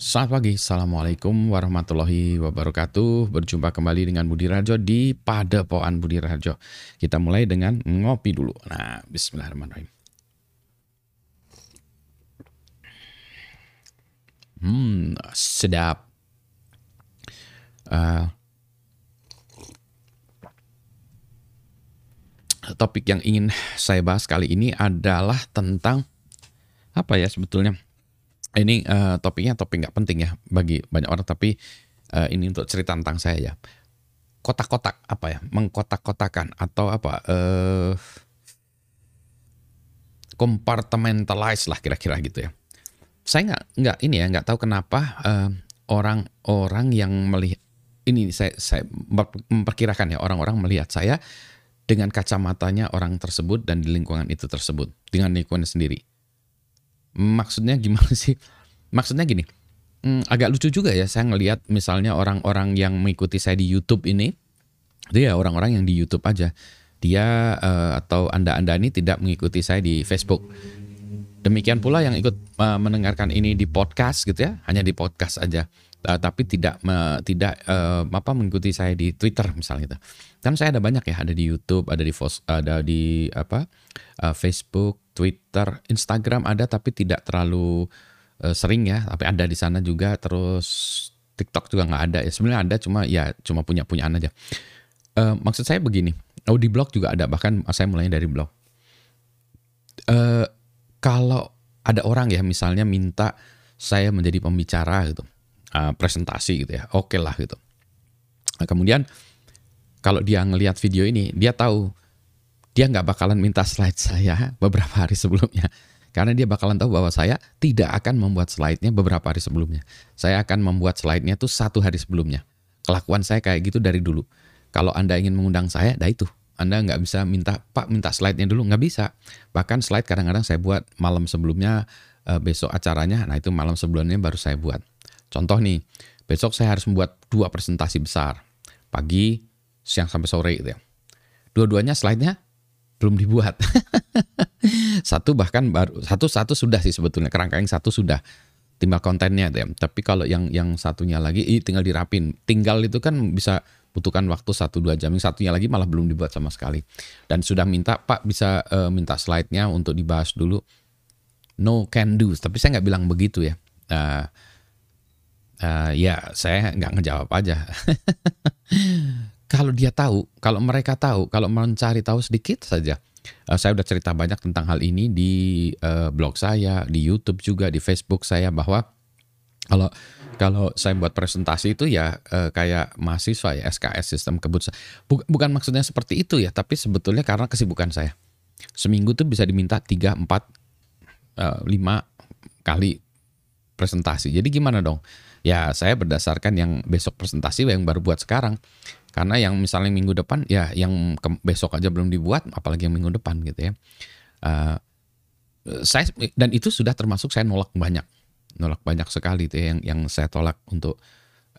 Selamat pagi, Assalamualaikum warahmatullahi wabarakatuh. Berjumpa kembali dengan Budi Rajo di Padepoan Budi Rajo. Kita mulai dengan ngopi dulu. Nah, bismillahirrahmanirrahim. Hmm, sedap. Uh, Topik yang ingin saya bahas kali ini adalah tentang Apa ya sebetulnya ini uh, topiknya topik nggak penting ya bagi banyak orang tapi uh, ini untuk cerita tentang saya ya. Kotak-kotak apa ya? Mengkotak-kotakan atau apa? Uh, compartmentalize lah kira-kira gitu ya. Saya nggak nggak ini ya nggak tahu kenapa orang-orang uh, yang melihat ini saya saya memperkirakan ya orang-orang melihat saya dengan kacamatanya orang tersebut dan di lingkungan itu tersebut dengan lingkungan sendiri maksudnya gimana sih? Maksudnya gini, hmm, agak lucu juga ya saya ngelihat misalnya orang-orang yang mengikuti saya di YouTube ini, dia orang-orang yang di YouTube aja. Dia uh, atau anda-anda ini tidak mengikuti saya di Facebook. Demikian pula yang ikut uh, mendengarkan ini di podcast gitu ya, hanya di podcast aja. Uh, tapi tidak uh, tidak uh, apa mengikuti saya di Twitter misalnya gitu. Kan saya ada banyak ya, ada di YouTube, ada di ada di apa? Uh, Facebook, Twitter, Instagram ada tapi tidak terlalu uh, sering ya, tapi ada di sana juga. Terus TikTok juga nggak ada ya. Sebenarnya ada cuma ya cuma punya punyaan aja. Uh, maksud saya begini, oh di blog juga ada bahkan saya mulainya dari blog. Uh, kalau ada orang ya misalnya minta saya menjadi pembicara gitu, uh, presentasi gitu ya, oke okay lah gitu. Nah, kemudian kalau dia ngelihat video ini, dia tahu dia nggak bakalan minta slide saya beberapa hari sebelumnya. Karena dia bakalan tahu bahwa saya tidak akan membuat slide-nya beberapa hari sebelumnya. Saya akan membuat slide-nya tuh satu hari sebelumnya. Kelakuan saya kayak gitu dari dulu. Kalau Anda ingin mengundang saya, dah itu. Anda nggak bisa minta, Pak minta slide-nya dulu. Nggak bisa. Bahkan slide kadang-kadang saya buat malam sebelumnya, eh, besok acaranya, nah itu malam sebelumnya baru saya buat. Contoh nih, besok saya harus membuat dua presentasi besar. Pagi, siang sampai sore gitu ya. Dua-duanya slide-nya belum dibuat. satu bahkan baru satu satu sudah sih sebetulnya kerangka yang satu sudah tinggal kontennya ya. Tapi kalau yang yang satunya lagi tinggal dirapin. Tinggal itu kan bisa butuhkan waktu satu dua jam. Yang satunya lagi malah belum dibuat sama sekali. Dan sudah minta Pak bisa uh, minta slide-nya untuk dibahas dulu. No can do. Tapi saya nggak bilang begitu ya. Uh, uh, ya saya nggak ngejawab aja. kalau dia tahu, kalau mereka tahu, kalau mencari tahu sedikit saja. Uh, saya sudah cerita banyak tentang hal ini di uh, blog saya, di YouTube juga, di Facebook saya bahwa kalau kalau saya buat presentasi itu ya uh, kayak mahasiswa ya SKS sistem kebut bukan maksudnya seperti itu ya tapi sebetulnya karena kesibukan saya. Seminggu tuh bisa diminta 3 4 uh, 5 kali presentasi. Jadi gimana dong? Ya saya berdasarkan yang besok presentasi yang baru buat sekarang karena yang misalnya minggu depan ya yang besok aja belum dibuat, apalagi yang minggu depan gitu ya. Uh, saya dan itu sudah termasuk saya nolak banyak, nolak banyak sekali itu ya, yang yang saya tolak untuk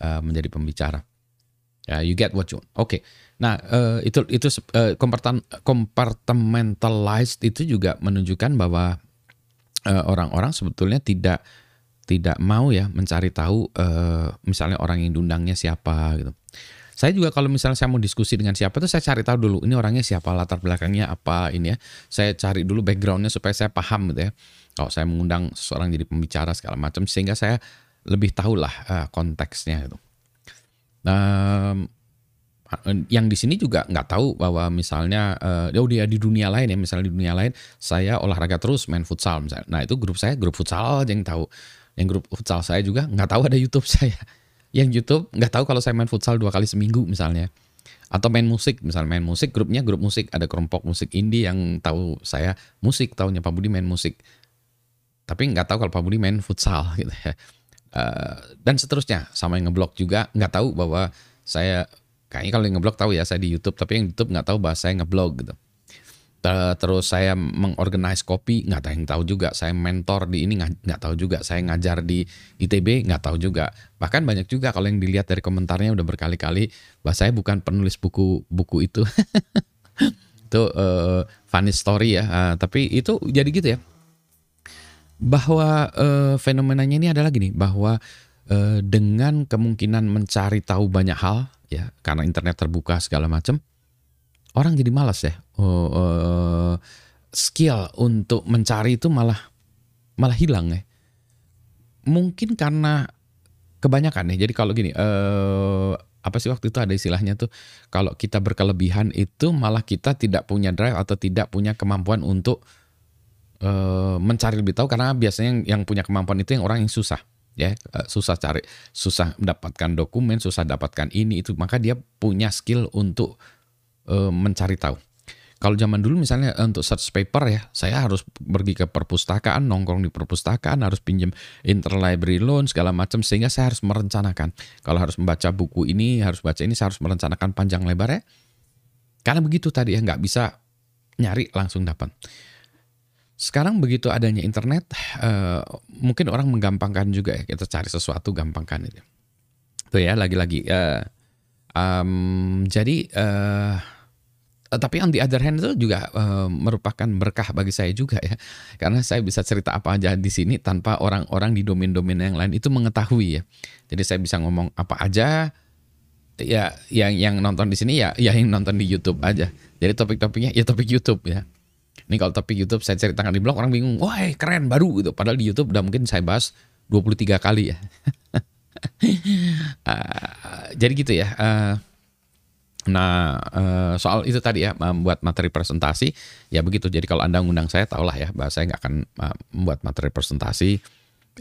uh, menjadi pembicara. Ya, you get what you want. Oke. Okay. Nah, uh, itu itu uh, compartmentalized itu juga menunjukkan bahwa orang-orang uh, sebetulnya tidak tidak mau ya mencari tahu uh, misalnya orang yang diundangnya siapa gitu. Saya juga kalau misalnya saya mau diskusi dengan siapa itu saya cari tahu dulu ini orangnya siapa, latar belakangnya apa ini ya. Saya cari dulu backgroundnya supaya saya paham gitu ya. Kalau saya mengundang seseorang jadi pembicara segala macam sehingga saya lebih tahu lah uh, konteksnya gitu. Um, yang di sini juga nggak tahu bahwa misalnya uh, oh dia di dunia lain ya misalnya di dunia lain saya olahraga terus main futsal misalnya. Nah itu grup saya grup futsal aja yang tahu. Yang grup futsal saya juga nggak tahu ada YouTube saya yang YouTube nggak tahu kalau saya main futsal dua kali seminggu misalnya. Atau main musik misalnya main musik grupnya grup musik. Ada kelompok musik indie yang tahu saya musik tahunya Pak Budi main musik. Tapi nggak tahu kalau Pak Budi main futsal gitu ya. Uh, dan seterusnya sama yang ngeblok juga nggak tahu bahwa saya kayaknya kalau yang ngeblok tahu ya saya di YouTube. Tapi yang YouTube nggak tahu bahwa saya ngeblog gitu terus saya mengorganize kopi nggak tahu yang tahu juga. Saya mentor di ini nggak tahu juga. Saya ngajar di ITB nggak tahu juga. Bahkan banyak juga kalau yang dilihat dari komentarnya udah berkali-kali bahwa saya bukan penulis buku buku itu. Itu uh, funny story ya. Uh, tapi itu jadi gitu ya. Bahwa uh, fenomenanya ini adalah gini bahwa uh, dengan kemungkinan mencari tahu banyak hal ya karena internet terbuka segala macam orang jadi malas ya. Uh, uh, skill untuk mencari itu malah malah hilang ya. Mungkin karena kebanyakan ya. Jadi kalau gini uh, apa sih waktu itu ada istilahnya tuh kalau kita berkelebihan itu malah kita tidak punya drive atau tidak punya kemampuan untuk uh, mencari lebih tahu. Karena biasanya yang, yang punya kemampuan itu yang orang yang susah ya. Susah cari susah mendapatkan dokumen susah dapatkan ini itu. Maka dia punya skill untuk uh, mencari tahu kalau zaman dulu misalnya untuk search paper ya, saya harus pergi ke perpustakaan, nongkrong di perpustakaan, harus pinjam interlibrary loan segala macam sehingga saya harus merencanakan. Kalau harus membaca buku ini, harus baca ini, saya harus merencanakan panjang lebar ya. Karena begitu tadi ya, nggak bisa nyari langsung dapat. Sekarang begitu adanya internet, uh, mungkin orang menggampangkan juga ya kita cari sesuatu gampangkan itu. Tuh ya lagi-lagi. Um, jadi uh, tapi on the other hand itu juga uh, merupakan berkah bagi saya juga ya. Karena saya bisa cerita apa aja di sini tanpa orang-orang di domain-domain yang lain itu mengetahui ya. Jadi saya bisa ngomong apa aja ya yang yang nonton di sini ya ya yang nonton di YouTube aja. Jadi topik-topiknya ya topik YouTube ya. Ini kalau topik YouTube saya ceritakan di blog orang bingung wah keren baru gitu. Padahal di YouTube udah mungkin saya bahas 23 kali ya uh, jadi gitu ya uh, Nah, eh, soal itu tadi ya membuat materi presentasi ya begitu. Jadi kalau anda ngundang saya tahulah ya bahwa saya nggak akan eh, membuat materi presentasi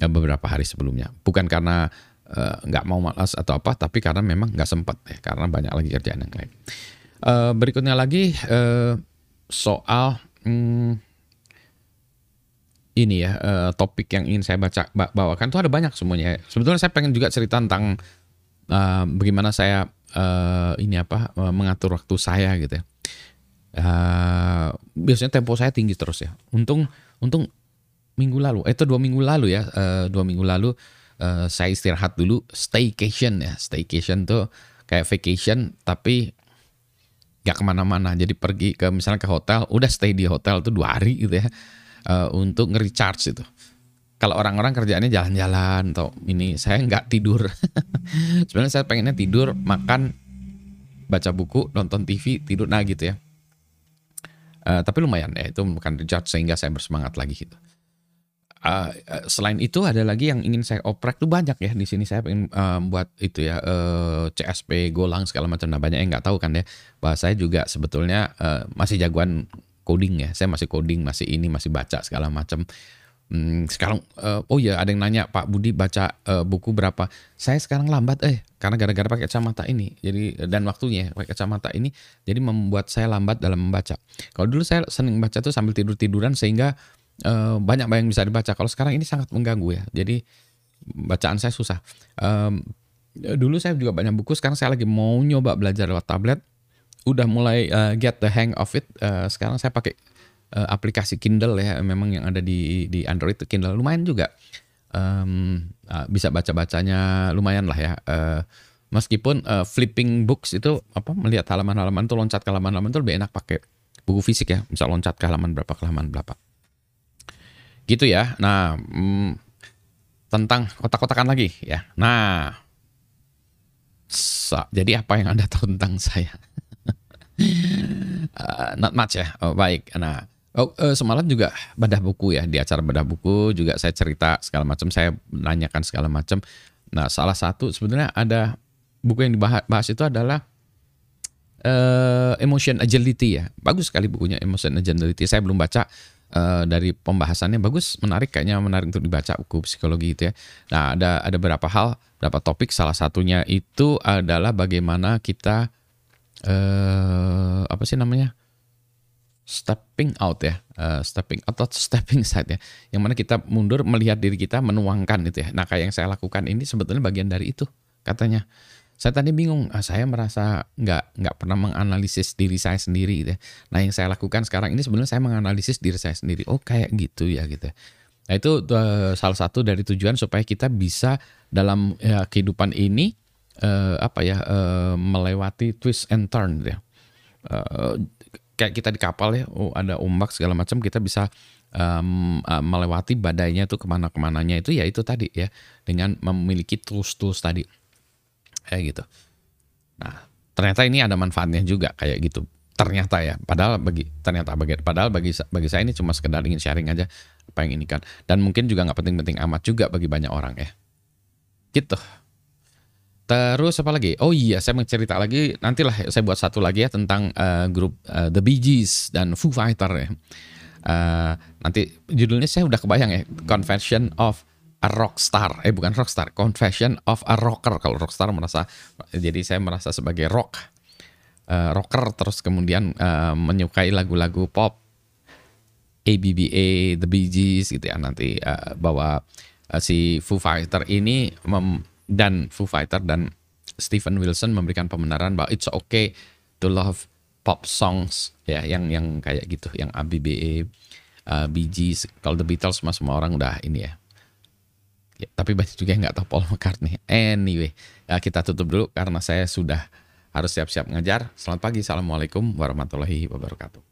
beberapa hari sebelumnya. Bukan karena eh, nggak mau malas atau apa, tapi karena memang nggak sempat ya karena banyak lagi kerjaan yang lain. berikutnya lagi soal hmm, ini ya topik yang ingin saya baca bawakan itu ada banyak semuanya. Sebetulnya saya pengen juga cerita tentang bagaimana saya uh, ini apa uh, mengatur waktu saya gitu ya. Uh, biasanya tempo saya tinggi terus ya. Untung untung minggu lalu, itu dua minggu lalu ya, uh, dua minggu lalu uh, saya istirahat dulu, staycation ya, staycation tuh kayak vacation tapi nggak ke mana-mana. Jadi pergi ke misalnya ke hotel, udah stay di hotel tuh dua hari gitu ya, uh, untuk nge-recharge itu. Kalau orang-orang kerjaannya jalan-jalan atau ini saya nggak tidur. Sebenarnya saya pengennya tidur makan baca buku nonton TV tidur. Nah gitu ya. Uh, tapi lumayan ya itu bukan recharge sehingga saya bersemangat lagi gitu. Uh, selain itu ada lagi yang ingin saya oprek tuh banyak ya. Di sini saya pengen uh, buat itu ya uh, CSP Golang segala macam. Nah banyak yang nggak tahu kan ya. Bahwa saya juga sebetulnya uh, masih jagoan coding ya saya masih coding masih ini masih baca segala macam Hmm, sekarang uh, oh ya ada yang nanya Pak Budi baca uh, buku berapa? Saya sekarang lambat eh karena gara-gara pakai kacamata ini. Jadi dan waktunya pakai kacamata ini jadi membuat saya lambat dalam membaca. Kalau dulu saya senang baca tuh sambil tidur-tiduran sehingga uh, banyak yang bisa dibaca. Kalau sekarang ini sangat mengganggu ya. Jadi bacaan saya susah. Um, dulu saya juga banyak buku, sekarang saya lagi mau nyoba belajar lewat tablet. Udah mulai uh, get the hang of it. Uh, sekarang saya pakai uh, aplikasi Kindle ya memang yang ada di di Android itu Kindle. Lumayan juga um, uh, bisa baca bacanya lumayan lah ya. Uh, meskipun uh, flipping books itu apa melihat halaman-halaman itu loncat ke halaman-halaman itu lebih enak pakai buku fisik ya. Bisa loncat ke halaman berapa ke halaman berapa. Gitu ya. Nah hmm, tentang kotak-kotakan lagi ya. Nah jadi apa yang anda tahu tentang saya uh, not much ya. Oh, baik. Nah Oh, uh, semalam juga bedah buku ya di acara bedah buku juga saya cerita segala macam saya nanyakan segala macam. Nah salah satu sebenarnya ada buku yang dibahas itu adalah uh, emotion agility ya. Bagus sekali bukunya emotion agility. Saya belum baca uh, dari pembahasannya. Bagus menarik kayaknya menarik untuk dibaca buku psikologi itu ya. Nah ada ada beberapa hal beberapa topik. Salah satunya itu adalah bagaimana kita uh, apa sih namanya stepping out ya, uh, stepping atau stepping side ya, yang mana kita mundur melihat diri kita menuangkan itu ya. Nah kayak yang saya lakukan ini sebetulnya bagian dari itu katanya. Saya tadi bingung, ah, saya merasa nggak nggak pernah menganalisis diri saya sendiri gitu ya. Nah yang saya lakukan sekarang ini sebenarnya saya menganalisis diri saya sendiri. Oh kayak gitu ya gitu. Ya. Nah itu uh, salah satu dari tujuan supaya kita bisa dalam ya, kehidupan ini uh, apa ya uh, melewati twist and turn gitu ya. Uh, kayak kita di kapal ya, oh ada ombak segala macam kita bisa um, uh, melewati badainya tuh ke mana-kemananya itu ya itu tadi ya dengan memiliki tools-tools tadi kayak gitu. Nah ternyata ini ada manfaatnya juga kayak gitu. Ternyata ya, padahal bagi ternyata bagi padahal bagi bagi saya ini cuma sekedar ingin sharing aja apa yang ini kan. Dan mungkin juga nggak penting-penting amat juga bagi banyak orang ya. Gitu. Terus apa lagi? Oh iya, saya mau cerita lagi. Nantilah saya buat satu lagi ya tentang uh, grup uh, The Bee Gees dan Foo Fighter ya. Uh, nanti judulnya saya udah kebayang ya, Confession of a Rockstar. Eh bukan Rockstar, Confession of a Rocker. Kalau Rockstar merasa, jadi saya merasa sebagai rock, uh, rocker. Terus kemudian uh, menyukai lagu-lagu pop, ABBA, The Bee Gees gitu ya. Nanti uh, bahwa uh, si Foo Fighter ini mem dan Foo Fighter dan Stephen Wilson memberikan pembenaran bahwa it's okay to love pop songs ya yang yang kayak gitu yang ABBA uh, Bee Gees kalau The Beatles mah semua orang udah ini ya. Ya tapi banyak juga yang nggak tahu Paul McCartney. Anyway ya, kita tutup dulu karena saya sudah harus siap-siap ngajar selamat pagi. Assalamualaikum warahmatullahi wabarakatuh